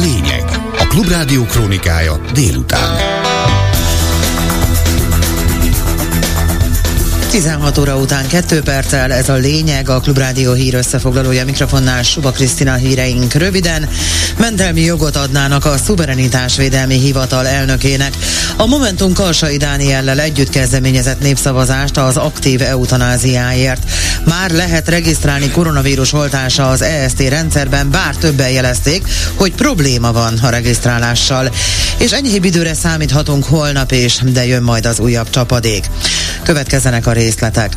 lényeg. A Klubrádió krónikája délután. 16 óra után 2 perccel ez a lényeg, a Klubrádió hír összefoglalója mikrofonnál Suba Krisztina híreink röviden. Mentelmi jogot adnának a Szuverenitásvédelmi Hivatal elnökének. A Momentum Kalsai Dániellel együtt kezdeményezett népszavazást az aktív eutanáziáért. Már lehet regisztrálni koronavírus oltása az EST rendszerben, bár többen jelezték, hogy probléma van a regisztrálással. És enyhébb időre számíthatunk holnap is, de jön majd az újabb csapadék. Következzenek a részletek.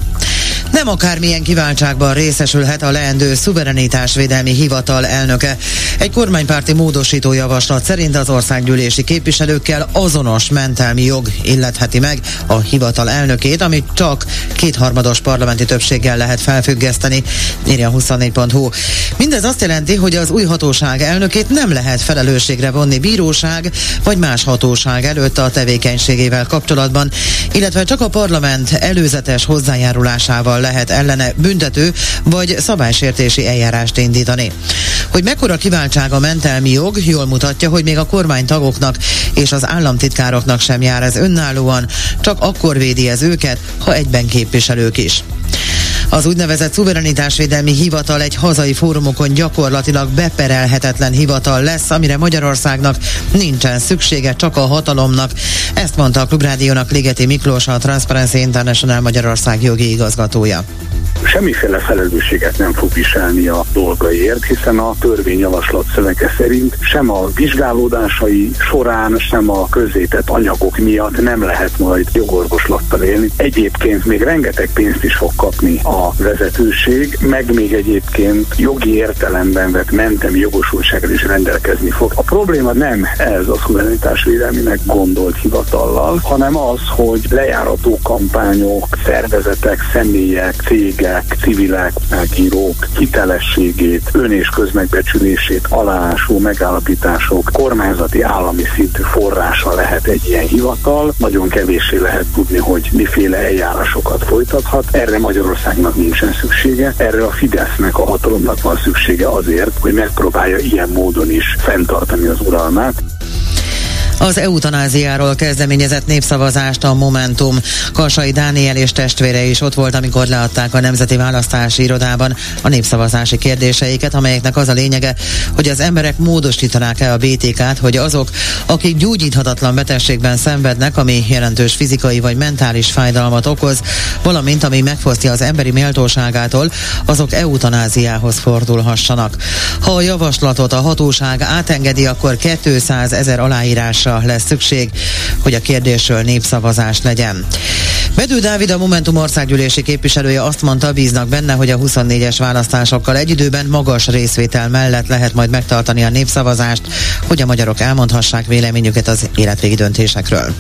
Nem akármilyen kiváltságban részesülhet a leendő szuverenitásvédelmi hivatal elnöke. Egy kormánypárti módosító javaslat szerint az országgyűlési képviselőkkel azonos mentelmi jog illetheti meg a hivatal elnökét, amit csak kétharmados parlamenti többséggel lehet felfüggeszteni, írja 24.hu. Mindez azt jelenti, hogy az új hatóság elnökét nem lehet felelősségre vonni bíróság vagy más hatóság előtt a tevékenységével kapcsolatban, illetve csak a parlament előzetes hozzájárulásával lehet ellene büntető vagy szabálysértési eljárást indítani. Hogy mekkora kiváltság a mentelmi jog, jól mutatja, hogy még a kormánytagoknak és az államtitkároknak sem jár ez önállóan, csak akkor védi ez őket, ha egyben képviselők is. Az úgynevezett szuverenitásvédelmi hivatal egy hazai fórumokon gyakorlatilag beperelhetetlen hivatal lesz, amire Magyarországnak nincsen szüksége, csak a hatalomnak. Ezt mondta a Klubrádiónak Ligeti Miklós, a Transparency International Magyarország jogi igazgatója semmiféle felelősséget nem fog viselni a dolgaiért, hiszen a törvényjavaslat szövege szerint sem a vizsgálódásai során, sem a közzétett anyagok miatt nem lehet majd jogorvoslattal élni. Egyébként még rengeteg pénzt is fog kapni a vezetőség, meg még egyébként jogi értelemben vett mentem jogosultsággal is rendelkezni fog. A probléma nem ez a szuverenitásvédelminek gondolt hivatallal, hanem az, hogy lejárató kampányok, szervezetek, személyek, cégek, civilek, civilek, megírók hitelességét, ön- és közmegbecsülését alásó megállapítások kormányzati állami szintű forrása lehet egy ilyen hivatal. Nagyon kevéssé lehet tudni, hogy miféle eljárásokat folytathat. Erre Magyarországnak nincsen szüksége. Erre a Fidesznek, a hatalomnak van szüksége azért, hogy megpróbálja ilyen módon is fenntartani az uralmát. Az eutanáziáról kezdeményezett népszavazást a Momentum. Karsai Dániel és testvére is ott volt, amikor leadták a Nemzeti Választási Irodában a népszavazási kérdéseiket, amelyeknek az a lényege, hogy az emberek módosítanák-e a BTK-t, hogy azok, akik gyógyíthatatlan betegségben szenvednek, ami jelentős fizikai vagy mentális fájdalmat okoz, valamint ami megfosztja az emberi méltóságától, azok eutanáziához fordulhassanak. Ha a javaslatot a hatóság átengedi, akkor 200 ezer aláírásra lesz szükség, hogy a kérdésről népszavazás legyen. Bedő Dávid, a Momentum országgyűlési képviselője azt mondta, bíznak benne, hogy a 24-es választásokkal egy időben magas részvétel mellett lehet majd megtartani a népszavazást, hogy a magyarok elmondhassák véleményüket az életvégi döntésekről.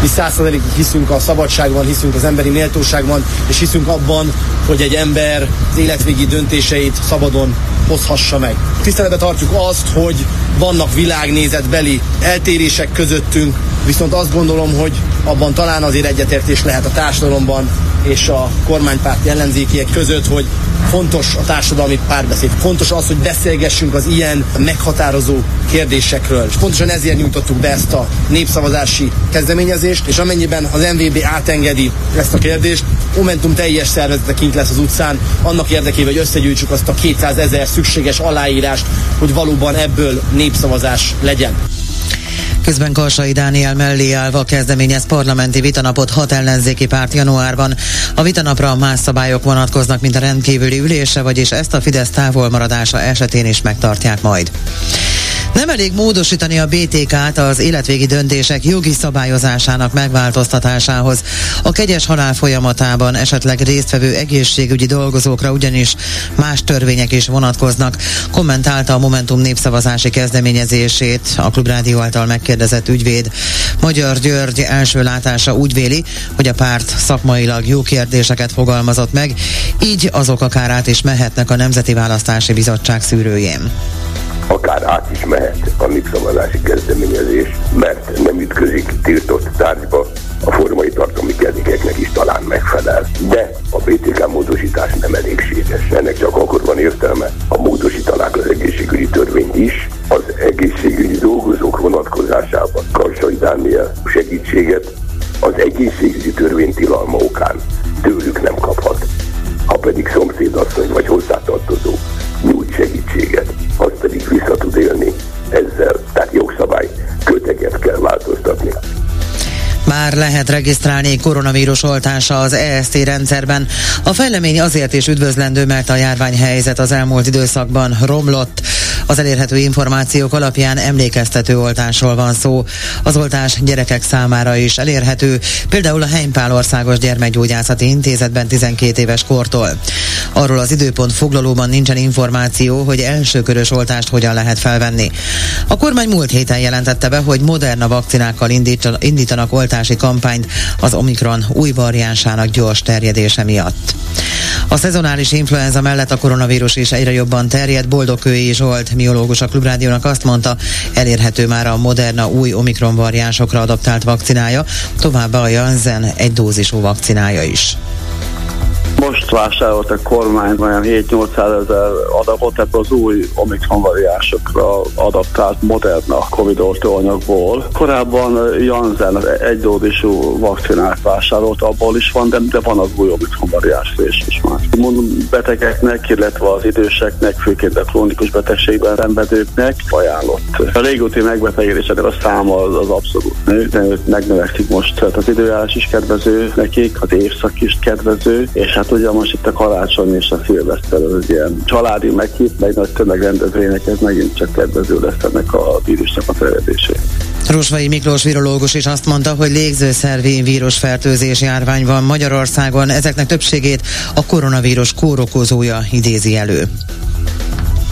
Mi százszerzelékig hiszünk a szabadságban, hiszünk az emberi méltóságban, és hiszünk abban, hogy egy ember az életvégi döntéseit szabadon hozhassa meg. Tiszteletbe tartjuk azt, hogy vannak világnézetbeli eltérések közöttünk, viszont azt gondolom, hogy abban talán azért egyetértés lehet a társadalomban és a kormánypárt ellenzékiek között, hogy fontos a társadalmi párbeszéd. Fontos az, hogy beszélgessünk az ilyen meghatározó kérdésekről. És pontosan ezért nyújtottuk be ezt a népszavazási kezdeményezést, és amennyiben az MVB átengedi ezt a kérdést, Momentum teljes szervezete kint lesz az utcán, annak érdekében, hogy összegyűjtsük azt a 200 ezer szükséges aláírást, hogy valóban ebből népszavazás legyen. Közben Karsai Dániel mellé állva kezdeményez parlamenti vitanapot hat ellenzéki párt januárban. A vitanapra más szabályok vonatkoznak, mint a rendkívüli ülése, vagyis ezt a Fidesz távolmaradása esetén is megtartják majd. Nem elég módosítani a BTK-t az életvégi döntések jogi szabályozásának megváltoztatásához. A kegyes halál folyamatában esetleg résztvevő egészségügyi dolgozókra ugyanis más törvények is vonatkoznak, kommentálta a Momentum népszavazási kezdeményezését a Klubrádió által megkérdezett ügyvéd. Magyar György első látása úgy véli, hogy a párt szakmailag jó kérdéseket fogalmazott meg, így azok akár át is mehetnek a Nemzeti Választási Bizottság szűrőjén akár át is mehet a népszavazási kezdeményezés, mert nem ütközik tiltott tárgyba, a formai tartalmi kedékeknek is talán megfelel. De a BTK módosítás nem elégséges. Ennek csak akkor van értelme, ha módosítanák az egészségügyi törvényt is, az egészségügyi dolgozók vonatkozásában Karsai Dániel segítséget az egészségügyi törvénytilalma okán tőlük nem kaphat. Ha pedig szomszédasszony vagy hozzátartozó lehet regisztrálni koronavírus oltása az EST rendszerben. A fejlemény azért is üdvözlendő, mert a járványhelyzet az elmúlt időszakban romlott. Az elérhető információk alapján emlékeztető oltásról van szó. Az oltás gyerekek számára is elérhető, például a Heimpál Országos Gyermekgyógyászati Intézetben 12 éves kortól. Arról az időpont foglalóban nincsen információ, hogy elsőkörös oltást hogyan lehet felvenni. A kormány múlt héten jelentette be, hogy Moderna vakcinákkal indítanak oltási kampányt az Omikron új variánsának gyors terjedése miatt. A szezonális influenza mellett a koronavírus is egyre jobban terjed. Boldogkői Zsolt, miológus a Klubrádiónak azt mondta, elérhető már a Moderna új Omikron variánsokra adaptált vakcinája, továbbá a Janssen egy dózisú vakcinája is. Most vásárolt a kormány olyan 7-800 ezer adagot ebből az új Omikron variásokra adaptált Moderna Covid oltóanyagból. Korábban Janssen egy dózisú vakcinát vásárolt, abból is van, de, de van az új Omikron variás rész is már. Betegeknek, illetve az időseknek, főként a krónikus betegségben szenvedőknek ajánlott. A régóti megbetegedéseknek a száma az, az abszolút nő, de megnövekszik most. Tehát az időjárás is kedvező nekik, az évszak is kedvező, és hát ugye most itt a karácsony és a szilveszter az ilyen családi meghív, meg nagy tömegrendezvények, ez megint csak kedvező lesz ennek a vírusnak a terjedésé. Rósvai Miklós virológus is azt mondta, hogy légzőszervi vírusfertőzés járvány van Magyarországon, ezeknek többségét a koronavírus kórokozója idézi elő.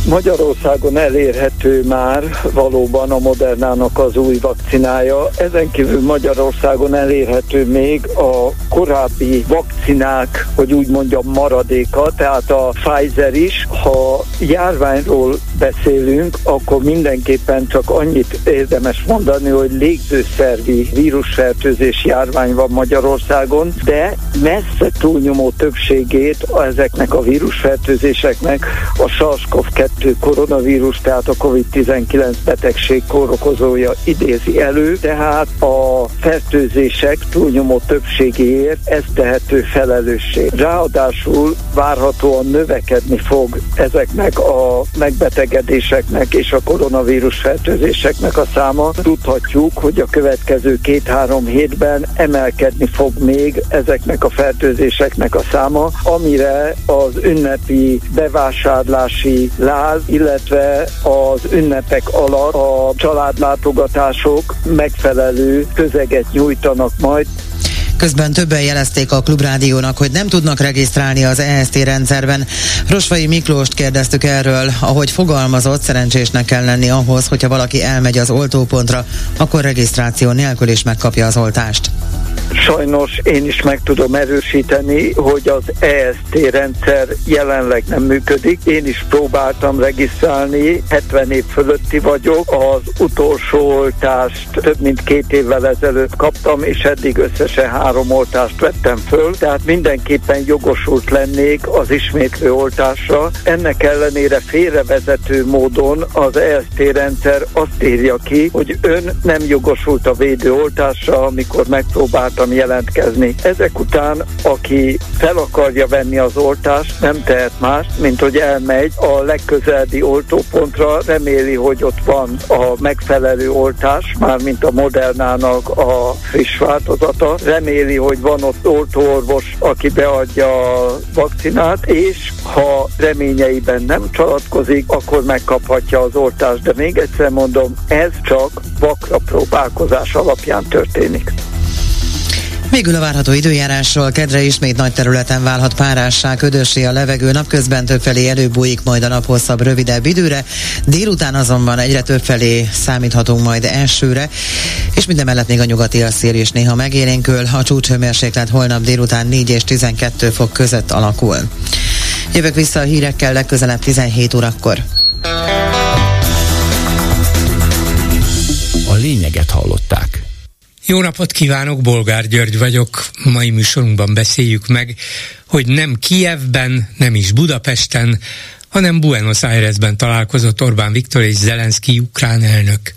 Magyarországon elérhető már valóban a Modernának az új vakcinája. Ezen kívül Magyarországon elérhető még a korábbi vakcinák, hogy úgy mondjam, maradéka, tehát a Pfizer is. Ha járványról beszélünk, akkor mindenképpen csak annyit érdemes mondani, hogy légzőszervi vírusfertőzés járvány van Magyarországon, de messze túlnyomó többségét ezeknek a vírusfertőzéseknek a SARS-CoV-2 koronavírus, tehát a COVID-19 betegség kórokozója idézi elő, tehát a fertőzések túlnyomó többségéért ez tehető felelősség. Ráadásul várhatóan növekedni fog ezeknek a megbetegedéseknek és a koronavírus fertőzéseknek a száma. Tudhatjuk, hogy a következő két-három hétben emelkedni fog még ezeknek a fertőzéseknek a száma, amire az ünnepi bevásárlási lá ház, illetve az ünnepek alatt a családlátogatások megfelelő közeget nyújtanak majd. Közben többen jelezték a Klubrádiónak, hogy nem tudnak regisztrálni az EST rendszerben. Rosvai Miklóst kérdeztük erről, ahogy fogalmazott, szerencsésnek kell lenni ahhoz, hogyha valaki elmegy az oltópontra, akkor regisztráció nélkül is megkapja az oltást. Sajnos én is meg tudom erősíteni, hogy az EST rendszer jelenleg nem működik. Én is próbáltam regisztrálni, 70 év fölötti vagyok. Az utolsó oltást több mint két évvel ezelőtt kaptam, és eddig összesen három oltást vettem föl, tehát mindenképpen jogosult lennék az ismétlő oltásra. Ennek ellenére félrevezető módon az EST rendszer azt írja ki, hogy ön nem jogosult a védőoltásra, amikor megpróbáltam tudtam jelentkezni. Ezek után, aki fel akarja venni az oltást, nem tehet más, mint hogy elmegy a legközelebbi oltópontra, reméli, hogy ott van a megfelelő oltás, mármint a Modernának a friss változata, reméli, hogy van ott oltóorvos, aki beadja a vakcinát, és ha reményeiben nem csalatkozik, akkor megkaphatja az oltást. De még egyszer mondom, ez csak vakra próbálkozás alapján történik. Végül a várható időjárásról kedre ismét nagy területen válhat párássá, ködösé a levegő, napközben többfelé előbújik majd a nap hosszabb, rövidebb időre, délután azonban egyre többfelé számíthatunk majd elsőre, és minden mellett még a nyugati szél is néha megélénkül, a csúcshőmérséklet holnap délután 4 és 12 fok között alakul. Jövök vissza a hírekkel legközelebb 17 órakor. A lényeget hallották. Jó napot kívánok, Bolgár György vagyok. Mai műsorunkban beszéljük meg, hogy nem Kijevben, nem is Budapesten, hanem Buenos Airesben találkozott Orbán Viktor és Zelenszky ukrán elnök.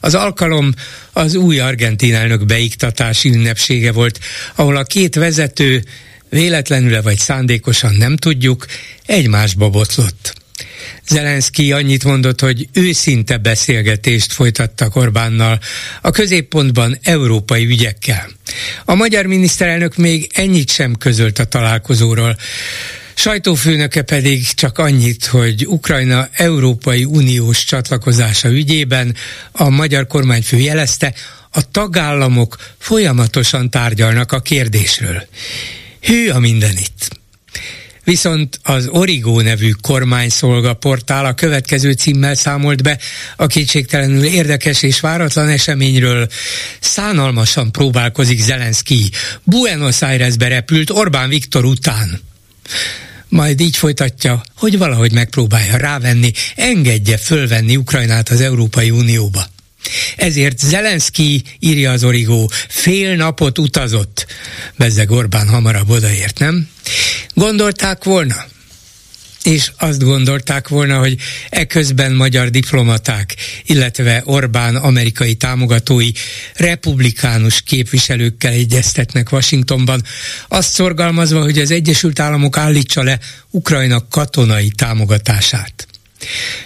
Az alkalom az új argentin elnök beiktatási ünnepsége volt, ahol a két vezető véletlenül vagy szándékosan nem tudjuk, egymásba botlott. Zelenszky annyit mondott, hogy őszinte beszélgetést folytattak Orbánnal, a középpontban európai ügyekkel. A magyar miniszterelnök még ennyit sem közölt a találkozóról. Sajtófőnöke pedig csak annyit, hogy Ukrajna Európai Uniós csatlakozása ügyében a magyar kormányfő jelezte, a tagállamok folyamatosan tárgyalnak a kérdésről. Hű a mindenit. Viszont az Origo nevű kormányszolga portál a következő címmel számolt be a kétségtelenül érdekes és váratlan eseményről. Szánalmasan próbálkozik Zelenszky. Buenos Airesbe repült Orbán Viktor után majd így folytatja, hogy valahogy megpróbálja rávenni, engedje fölvenni Ukrajnát az Európai Unióba. Ezért Zelenszky, írja az Origó, fél napot utazott. Bezzeg Orbán hamarabb odaért, nem? Gondolták volna? és azt gondolták volna, hogy eközben magyar diplomaták, illetve Orbán amerikai támogatói republikánus képviselőkkel egyeztetnek Washingtonban, azt szorgalmazva, hogy az Egyesült Államok állítsa le Ukrajna katonai támogatását.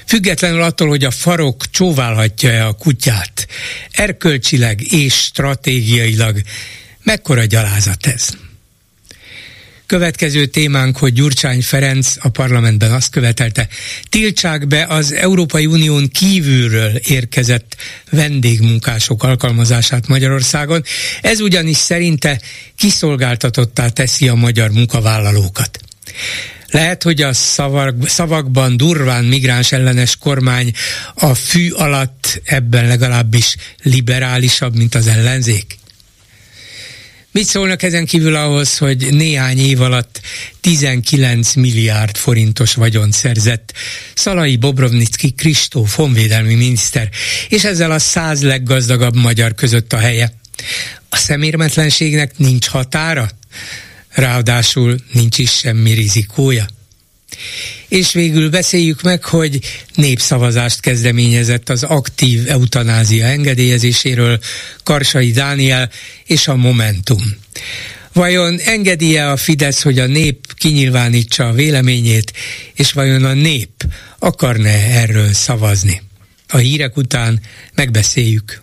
Függetlenül attól, hogy a farok csóválhatja-e a kutyát, erkölcsileg és stratégiailag, mekkora gyalázat ez? Következő témánk, hogy Gyurcsány Ferenc a parlamentben azt követelte, tiltsák be az Európai Unión kívülről érkezett vendégmunkások alkalmazását Magyarországon. Ez ugyanis szerinte kiszolgáltatottá teszi a magyar munkavállalókat. Lehet, hogy a szavak, szavakban durván migráns ellenes kormány a fű alatt ebben legalábbis liberálisabb, mint az ellenzék? Mit szólnak ezen kívül ahhoz, hogy néhány év alatt 19 milliárd forintos vagyont szerzett Szalai Bobrovnicki Kristóf honvédelmi miniszter, és ezzel a száz leggazdagabb magyar között a helye? A szemérmetlenségnek nincs határa? Ráadásul nincs is semmi rizikója? És végül beszéljük meg, hogy népszavazást kezdeményezett az aktív eutanázia engedélyezéséről Karsai Dániel és a Momentum. Vajon engedélye a Fidesz, hogy a nép kinyilvánítsa a véleményét, és vajon a nép akarna erről szavazni? A hírek után megbeszéljük.